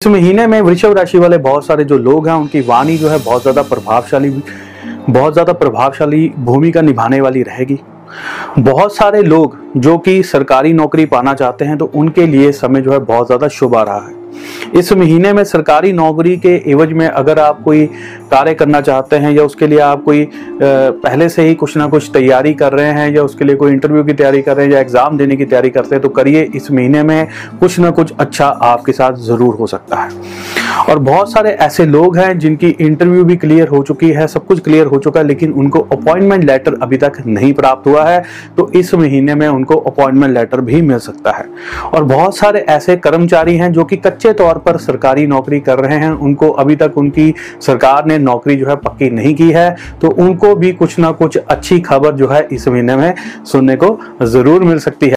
इस महीने में वृषभ राशि वाले बहुत सारे जो लोग हैं, उनकी वाणी जो है बहुत ज़्यादा प्रभावशाली बहुत ज़्यादा प्रभावशाली भूमिका निभाने वाली रहेगी। बहुत सारे लोग जो कि सरकारी नौकरी पाना चाहते हैं तो उनके लिए समय जो है बहुत ज़्यादा शुभ आ रहा है। इस महीने में सरकारी नौकरी के एवज में अगर आप कोई कार्य करना चाहते हैं या उसके लिए आप कोई पहले से ही कुछ ना कुछ तैयारी कर रहे हैं या उसके लिए कोई इंटरव्यू की तैयारी कर रहे हैं या एग्ज़ाम देने की तैयारी करते हैं तो करिए इस महीने में कुछ ना कुछ अच्छा आपके साथ ज़रूर हो सकता है। और बहुत सारे ऐसे लोग हैं जिनकी इंटरव्यू भी क्लियर हो चुकी है, सब कुछ क्लियर हो चुका है, लेकिन उनको अपॉइंटमेंट लेटर अभी तक नहीं प्राप्त हुआ है तो इस महीने में उनको अपॉइंटमेंट लेटर भी मिल सकता है। और बहुत सारे ऐसे कर्मचारी हैं जो कि कच्चे तौर पर सरकारी नौकरी कर रहे हैं, उनको अभी तक उनकी सरकार ने नौकरी जो है पक्की नहीं की है तो उनको भी कुछ ना कुछ अच्छी खबर जो है इस महीने में सुनने को ज़रूर मिल सकती है।